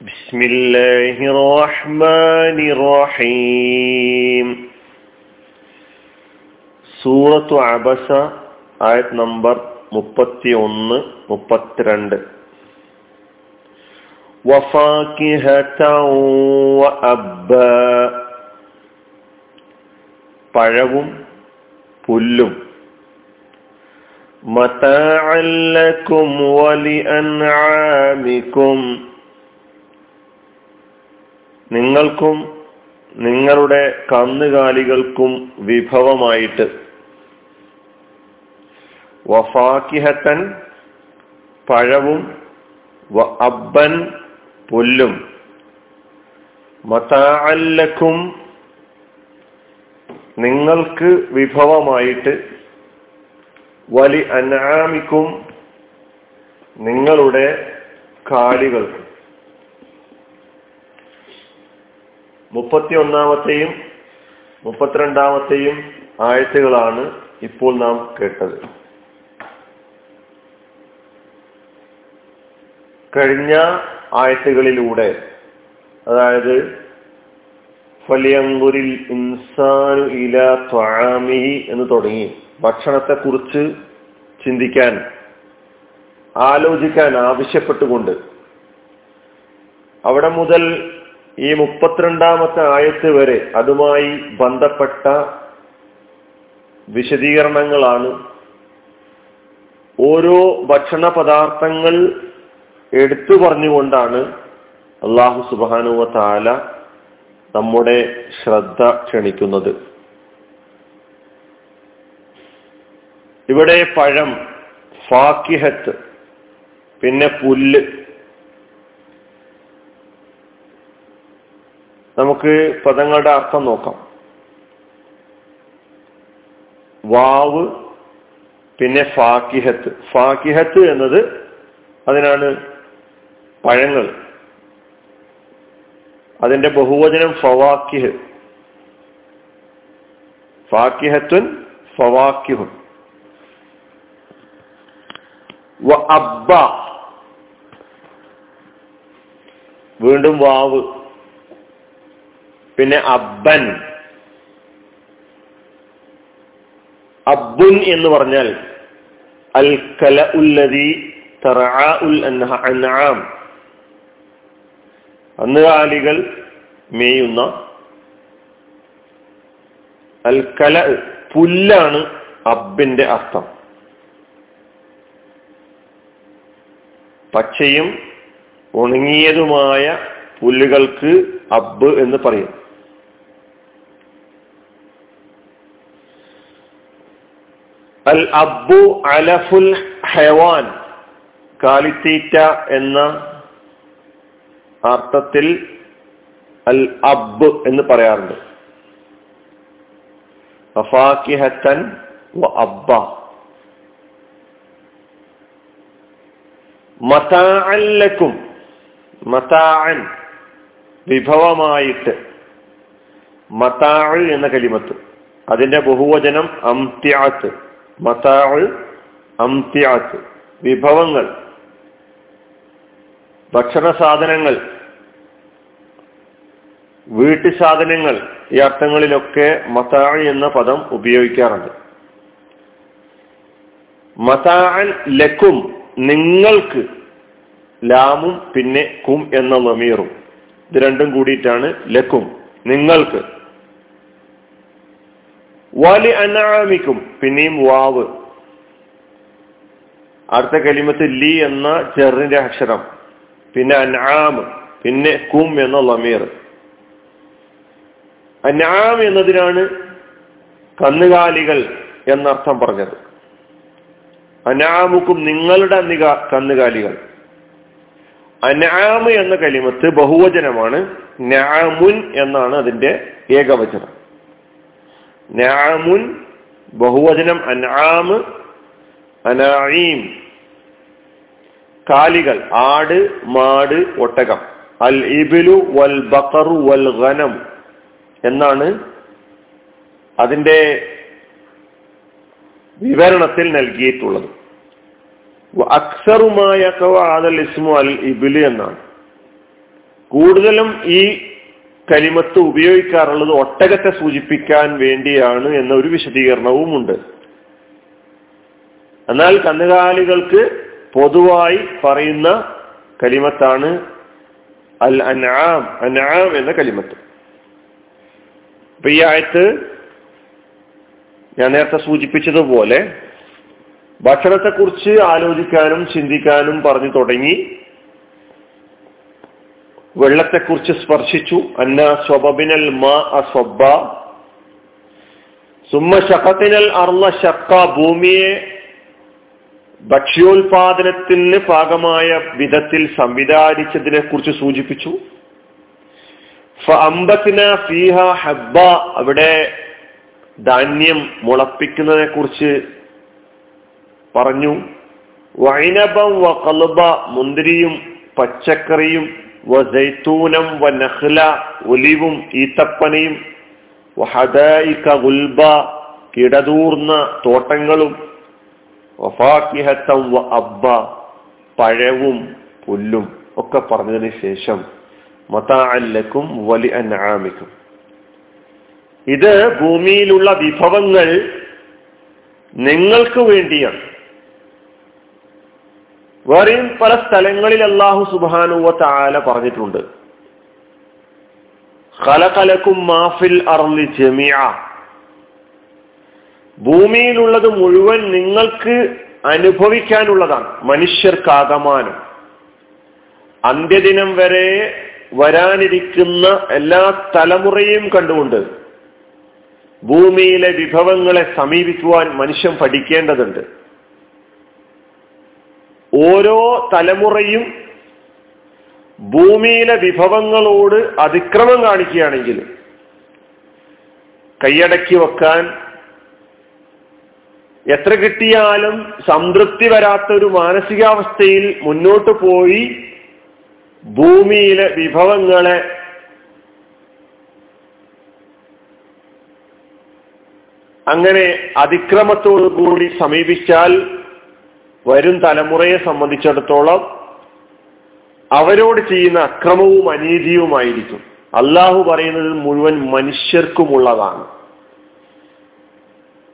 بسم الله الرحمن الرحيم സൂറത്തു അബസ ആയത് നമ്പർ മുപ്പത്തി ഒന്ന് മുപ്പത്തിരണ്ട് പഴവും പുല്ലും മതാഅല്ലക്കും വലി അൻആമിക്കും നിങ്ങൾക്കും നിങ്ങളുടെ കന്നുകാലികൾക്കും വിഭവമായിട്ട് വഫാക്കിഹത്തൻ പഴവും അബ്ബൻ പുല്ലും മതാഅല്ലക്കും നിങ്ങൾക്ക് വിഭവമായിട്ട് വലി അനാമിക്കും നിങ്ങളുടെ കാലികൾക്ക്. മുപ്പത്തി ഒന്നാമത്തെയും മുപ്പത്തിരണ്ടാമത്തെയും ആഴ്ചകളാണ് ഇപ്പോൾ നാം കേട്ടത്. കഴിഞ്ഞ ആയത്തുകളിലൂടെ അതായത് ഫലിയങ്കുരിൽ ഇൻസാനു ഇല ത്വാമിഹി എന്ന് തുടങ്ങി. ഭക്ഷണത്തെക്കുറിച്ച് ചിന്തിക്കാൻ ആലോചിക്കാൻ ആവശ്യപ്പെട്ടുകൊണ്ട് അവിടെ മുതൽ ഈ മുപ്പത്തിരണ്ടാമത്തെ ആയത്ത് വരെ അതുമായി ബന്ധപ്പെട്ട വിശദീകരണങ്ങളാണ്. ഓരോ ഭക്ഷണ പദാർത്ഥങ്ങൾ എടുത്തു പറഞ്ഞുകൊണ്ടാണ് അള്ളാഹു സുബാനുവ താല നമ്മുടെ ശ്രദ്ധ ക്ഷണിക്കുന്നത്. ഇവിടെ പഴം ഫാക്കിഹത്ത് പിന്നെ പുല്ല്. നമുക്ക് പദങ്ങളുടെ അർത്ഥം നോക്കാം. വാവ് പിന്നെ ഫാക്കിഹത്ത്. ഫാക്കിഹത്ത് എന്നത് അതിനാണ് പഴങ്ങൾ. അതിന്റെ ബഹുവചനം ഫവാക്കിഹ്. ഫാക്കിഹത്തുൻ ഫവാക്കിഹുൻ അബ്ബ. വീണ്ടും വാവ്. പിന്നെ അബ്ബൻ. അബ്ബുൻ എന്ന് പറഞ്ഞാൽ അൽ കല ഉല്ലതി അന്നുകാലികൾ മേയുന്ന അൽ കല പുല്ലാണ് അബ്ബിന്റെ അർത്ഥം. പച്ചയും ഉണങ്ങിയതുമായ പുല്ലുകൾക്ക് അബ്ബ് എന്ന് പറയും. അൽ അബ്ബു അലഫുൽ ഹെവാൻ. കാലിത്തീറ്റ എന്ന അർത്ഥത്തിൽ അൽ അബ് എന്ന് പറയാറുണ്ട്. അഫാക്കിഹത്തൻ അബ്ബ. മതാഅല്ലക്കും മതാഅൻ വിഭവമായിട്ട്. മതാഅ് എന്ന കലിമത്ത്. അതിന്റെ ബഹുവചനം അംത്യാത്ത് അംത്യാത്ത് വിഭവങ്ങൾ ഭക്ഷണ സാധനങ്ങൾ വീട്ടു സാധനങ്ങൾ ഈ അർത്ഥങ്ങളിലൊക്കെ മതാഴ് എന്ന പദം ഉപയോഗിക്കാറുണ്ട്. മതാൻ ലക്കും നിങ്ങൾക്ക് ലാമും പിന്നെ കും എന്ന ലമീറും ഇത് രണ്ടും കൂടിയിട്ടാണ് ലക്കും നിങ്ങൾക്ക്. വലി അനാമിക്കും പിന്നെയും വാവ്. അടുത്ത കലിമത്ത് ലി എന്ന ചെറിന്റെ അക്ഷരം. പിന്നെ അനാം പിന്നെ കും എന്ന ലമീർ അനാം എന്നതിനാണ് കന്നുകാലികൾ എന്നർത്ഥം പറഞ്ഞത്. അനാമുക്കും നിങ്ങളുടെ കന്നുകാലികൾ. അനാമ് എന്ന കലിമത്ത് ബഹുവചനമാണ് നാമുൻ എന്നാണ് അതിന്റെ ഏകവചനം. നാമുൻ ബഹുവചനം അനാമ് അനായീം കാലികൾ ആട് മാട് ഒട്ടകം. അൽ ഇബിലു വൽ ബക്കറു വൽ ഖനം എന്നാണ് അതിന്റെ വിവരണത്തിൽ നൽകിയിട്ടുള്ളത്. അക്സറുമായ ഇസ്മു അൽ ഇബിലു എന്നാണ്. കൂടുതലും ഈ കലിമത്ത് ഉപയോഗിക്കാറുള്ളത് ഒട്ടകത്തെ സൂചിപ്പിക്കാൻ വേണ്ടിയാണ് എന്ന ഒരു വിശദീകരണവും ഉണ്ട് എന്നാൽ കന്നുകാലികൾക്ക് പൊതുവായി പറയുന്ന കലിമത്താണ് അൽ അനാം അനാം എന്ന കലിമത്ത് അപ്പൊ ഈ ആയത്ത് ഞാൻ നേരത്തെ സൂചിപ്പിച്ചതുപോലെ ഭക്ഷണത്തെക്കുറിച്ച് ആലോചിക്കാനും ചിന്തിക്കാനും പറഞ്ഞു തുടങ്ങി. വെള്ളത്തെക്കുറിച്ച് സ്പർശിച്ചു. അന്ന സ്വബിനൽ മാ അസ്വബ സുമ്മ ശഖത്തിനൽ അർന്ന ശക്ക ഭൂമിയെ ഭക്ഷ്യോൽപാദനത്തിന് ഭാഗമായ വിധത്തിൽ സംവിധാനിച്ചതിനെ കുറിച്ച് സൂചിപ്പിച്ചു അമ്പത്തിന ഫീഹ ഹബ്ബ അവിടെ ധാന്യം മുളപ്പിക്കുന്നതിനെ കുറിച്ച് പറഞ്ഞു. വൈനബം വ കലുബ മുന്തിരിയും പച്ചക്കറിയും വ ജൈത്തൂനം വ നഹ്ല ഒലിവും ഈത്തപ്പനയും വഹദായിക ഗുൽബ കിടതൂർന്ന തോട്ടങ്ങളും വഫാക്കിഹത്തം വ അബ്ബ പഴവും പുല്ലും ഒക്കെ പറഞ്ഞതിന് ശേഷം മതാഅല്ലക്കും വലി അനാമിക്കും ഇത് ഭൂമിയിലുള്ള വിഭവങ്ങൾ നിങ്ങൾക്ക് വേണ്ടിയാണ്. വേറെയും പല സ്ഥലങ്ങളിൽ അള്ളാഹു സുബാനുവ താല പറഞ്ഞിട്ടുണ്ട്. ഖലഖലക്കും മാഫിൽ ഭൂമിയിലുള്ളത് മുഴുവൻ നിങ്ങൾക്ക് അനുഭവിക്കാനുള്ളതാണ്. മനുഷ്യർക്കാകമാനം. അന്ത്യദിനം വരെ വരാനിരിക്കുന്ന എല്ലാ തലമുറയും കണ്ടുകൊണ്ട് ഭൂമിയിലെ വിഭവങ്ങളെ സമീപിക്കുവാൻ മനുഷ്യൻ പഠിക്കേണ്ടതുണ്ട്. ഓരോ തലമുറയും ഭൂമിയിലെ വിഭവങ്ങളോട് അതിക്രമം കാണിക്കുകയാണെങ്കിൽ കൈയടക്കി വെക്കാൻ എത്ര കിട്ടിയാലും സംതൃപ്തി വരാത്ത ഒരു മാനസികാവസ്ഥയിൽ മുന്നോട്ട് പോയി ഭൂമിയിലെ വിഭവങ്ങളെ അങ്ങനെ അതിക്രമത്തോടു കൂടി സമീപിച്ചാൽ വരും തലമുറയെ സംബന്ധിച്ചിടത്തോളം അവരോട് ചെയ്യുന്ന അക്രമവും അനീതിയുമായിരിക്കും. അള്ളാഹു പറയുന്നത് മുഴുവൻ മനുഷ്യർക്കുമുള്ളതാണ്.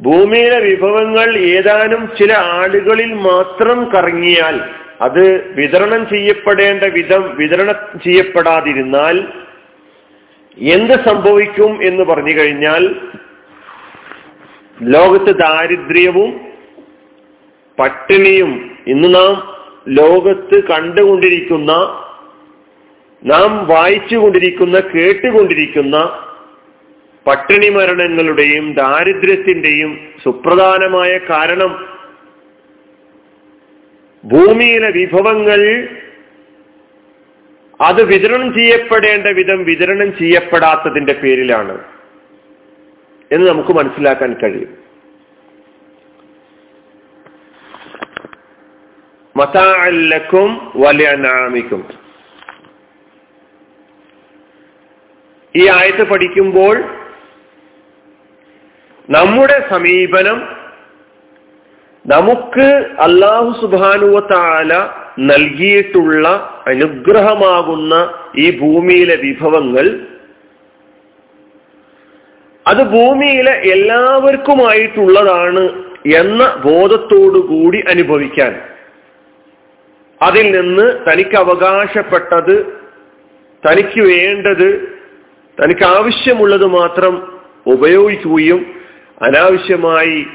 ഭൂമിയിലെ വിഭവങ്ങൾ ഏതാനും ചില ആളുകളിൽ മാത്രം കറങ്ങിയാൽ അത് വിതരണം ചെയ്യപ്പെടേണ്ട വിധം വിതരണം ചെയ്യപ്പെടാതിരുന്നാൽ എന്ത് സംഭവിക്കും എന്ന് പറഞ്ഞു കഴിഞ്ഞാൽ ലോകത്ത് ദാരിദ്ര്യവും പട്ടിണിയും ഇന്ന് നാം ലോകത്ത് കണ്ടുകൊണ്ടിരിക്കുന്ന നാം വായിച്ചുകൊണ്ടിരിക്കുന്ന കേട്ടുകൊണ്ടിരിക്കുന്ന പട്ടിണി മരണങ്ങളുടെയും ദാരിദ്ര്യത്തിന്റെയും സുപ്രധാനമായ കാരണം ഭൂമിയിലെ വിഭവങ്ങൾ അത് വിതരണം ചെയ്യപ്പെടേണ്ട വിധം വിതരണം ചെയ്യപ്പെടാത്തതിന്റെ പേരിലാണ് എന്ന് നമുക്ക് മനസ്സിലാക്കാൻ കഴിയും. മതാഅല്ലക്കും വലിയ നാമിക്കും ഈ ആയത്ത് പഠിക്കുമ്പോൾ നമ്മുടെ സമീപനം നമുക്ക് അള്ളാഹു സുബാനുവത്താല നൽകിയിട്ടുള്ള അനുഗ്രഹമാകുന്ന ഈ ഭൂമിയിലെ വിഭവങ്ങൾ അത് ഭൂമിയിലെ എല്ലാവർക്കുമായിട്ടുള്ളതാണ് എന്ന ബോധത്തോടു കൂടി അനുഭവിക്കാൻ അതിൽ നിന്ന് തനിക്ക് അവകാശപ്പെട്ടത് തനിക്ക് വേണ്ടത് തനിക്ക് ആവശ്യമുള്ളത് മാത്രം ഉപയോഗിക്കുകയും അനാവശ്യമായി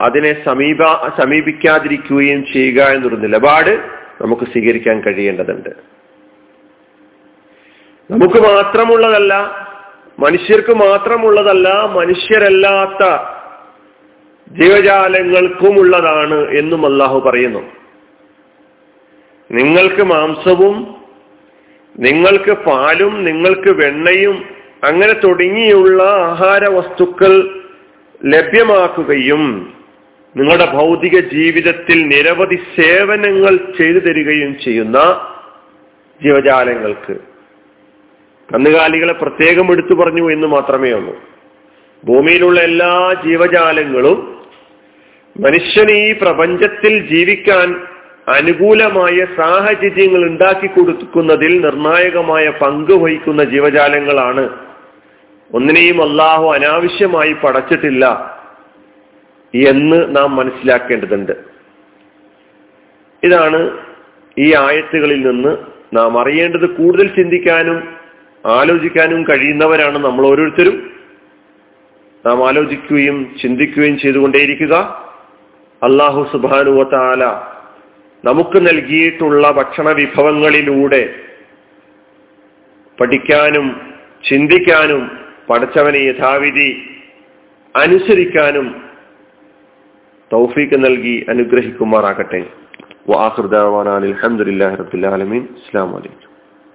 അതിനെ സമീപ സമീപിക്കാതിരിക്കുകയും ചെയ്യുക എന്നൊരു നിലപാട് നമുക്ക് സ്വീകരിക്കാൻ കഴിയേണ്ടതുണ്ട്. നമുക്ക് മാത്രമുള്ളതല്ല മനുഷ്യർക്ക് മാത്രമുള്ളതല്ല മനുഷ്യരല്ലാത്ത ജീവജാലങ്ങൾക്കുമുള്ളതാണ് എന്നും അള്ളാഹു പറയുന്നു. നിങ്ങൾക്ക് മാംസവും നിങ്ങൾക്ക് പാലും നിങ്ങൾക്ക് വെണ്ണയും അങ്ങനെ തുടങ്ങിയുള്ള ആഹാര വസ്തുക്കൾ ലഭ്യമാക്കുകയും നിങ്ങളുടെ ഭൗതിക ജീവിതത്തിൽ നിരവധി സേവനങ്ങൾ ചെയ്തു തരികയും ചെയ്യുന്ന ജീവജാലങ്ങൾക്ക്. കന്നുകാലികളെ പ്രത്യേകം എടുത്തു പറഞ്ഞു എന്ന് മാത്രമേ ഉള്ളൂ. ഭൂമിയിലുള്ള എല്ലാ ജീവജാലങ്ങളും മനുഷ്യന് ഈ പ്രപഞ്ചത്തിൽ ജീവിക്കാൻ അനുകൂലമായ സാഹചര്യങ്ങൾ ഉണ്ടാക്കി കൊടുക്കുന്നതിൽ നിർണായകമായ പങ്ക് വഹിക്കുന്ന ജീവജാലങ്ങളാണ്. ഒന്നിനെയും അള്ളാഹു അനാവശ്യമായി പടച്ചിട്ടില്ല എന്ന് നാം മനസ്സിലാക്കേണ്ടതുണ്ട്. ഇതാണ് ഈ ആയത്തുകളിൽ നിന്ന് നാം അറിയേണ്ടത് കൂടുതൽ ചിന്തിക്കാനും ആലോചിക്കാനും കഴിയുന്നവരാണ് നമ്മൾ ഓരോരുത്തരും. നാം ആലോചിക്കുകയും ചിന്തിക്കുകയും ചെയ്തുകൊണ്ടേയിരിക്കുക. അള്ളാഹു സുബാനുവത്താല നമുക്ക് നൽകിയിട്ടുള്ള ഭക്ഷണ വിഭവങ്ങളിലൂടെ പഠിക്കാനും ചിന്തിക്കാനും പഠിച്ചവനെ യഥാവിധി അനുസരിക്കാനും തൗഫീക്ക് നൽകി അനുഗ്രഹിക്കുമാറാകട്ടെ. വാഹൃദാൻ അലഹമുല്ലാ റബുലാലമീൻ അസ്സാം വലൈക്കും